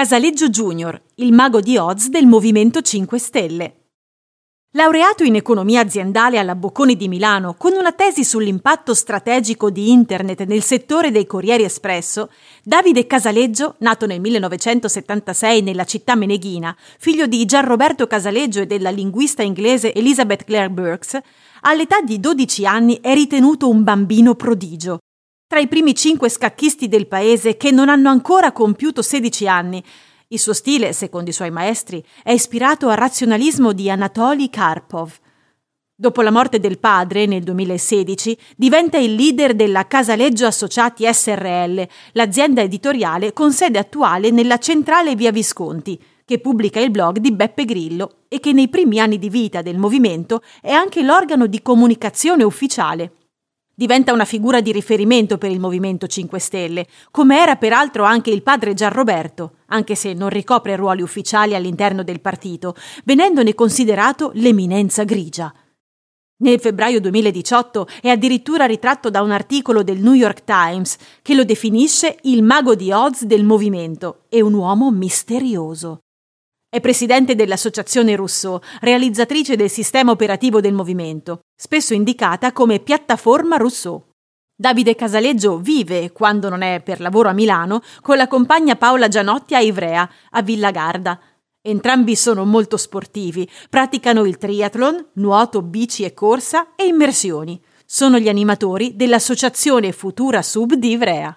Casaleggio Junior, il mago di Oz del Movimento 5 Stelle. Laureato in economia aziendale alla Bocconi di Milano con una tesi sull'impatto strategico di Internet nel settore dei corrieri espresso, Davide Casaleggio, nato nel 1976 nella città meneghina, figlio di Gianroberto Casaleggio e della linguista inglese Elizabeth Clare Burks, all'età di 12 anni è ritenuto un bambino prodigio. Tra i primi cinque scacchisti del paese che non hanno ancora compiuto 16 anni, il suo stile, secondo i suoi maestri, è ispirato al razionalismo di Anatoly Karpov. Dopo la morte del padre, nel 2016, diventa il leader della Casaleggio Associati SRL, l'azienda editoriale con sede attuale nella centrale Via Visconti, che pubblica il blog di Beppe Grillo e che nei primi anni di vita del movimento è anche l'organo di comunicazione ufficiale diventa una figura di riferimento per il Movimento 5 Stelle, come era peraltro anche il padre Gianroberto, anche se non ricopre ruoli ufficiali all'interno del partito, venendone considerato l'eminenza grigia. Nel febbraio 2018 è addirittura ritratto da un articolo del New York Times che lo definisce il mago di Oz del movimento e un uomo misterioso. È presidente dell'Associazione Rousseau, realizzatrice del sistema operativo del movimento, spesso indicata come piattaforma Rousseau. Davide Casaleggio vive, quando non è per lavoro a Milano, con la compagna Paola Gianotti a Ivrea, a Villa Garda. Entrambi sono molto sportivi, praticano il triathlon, nuoto, bici e corsa e immersioni. Sono gli animatori dell'Associazione Futura Sub di Ivrea.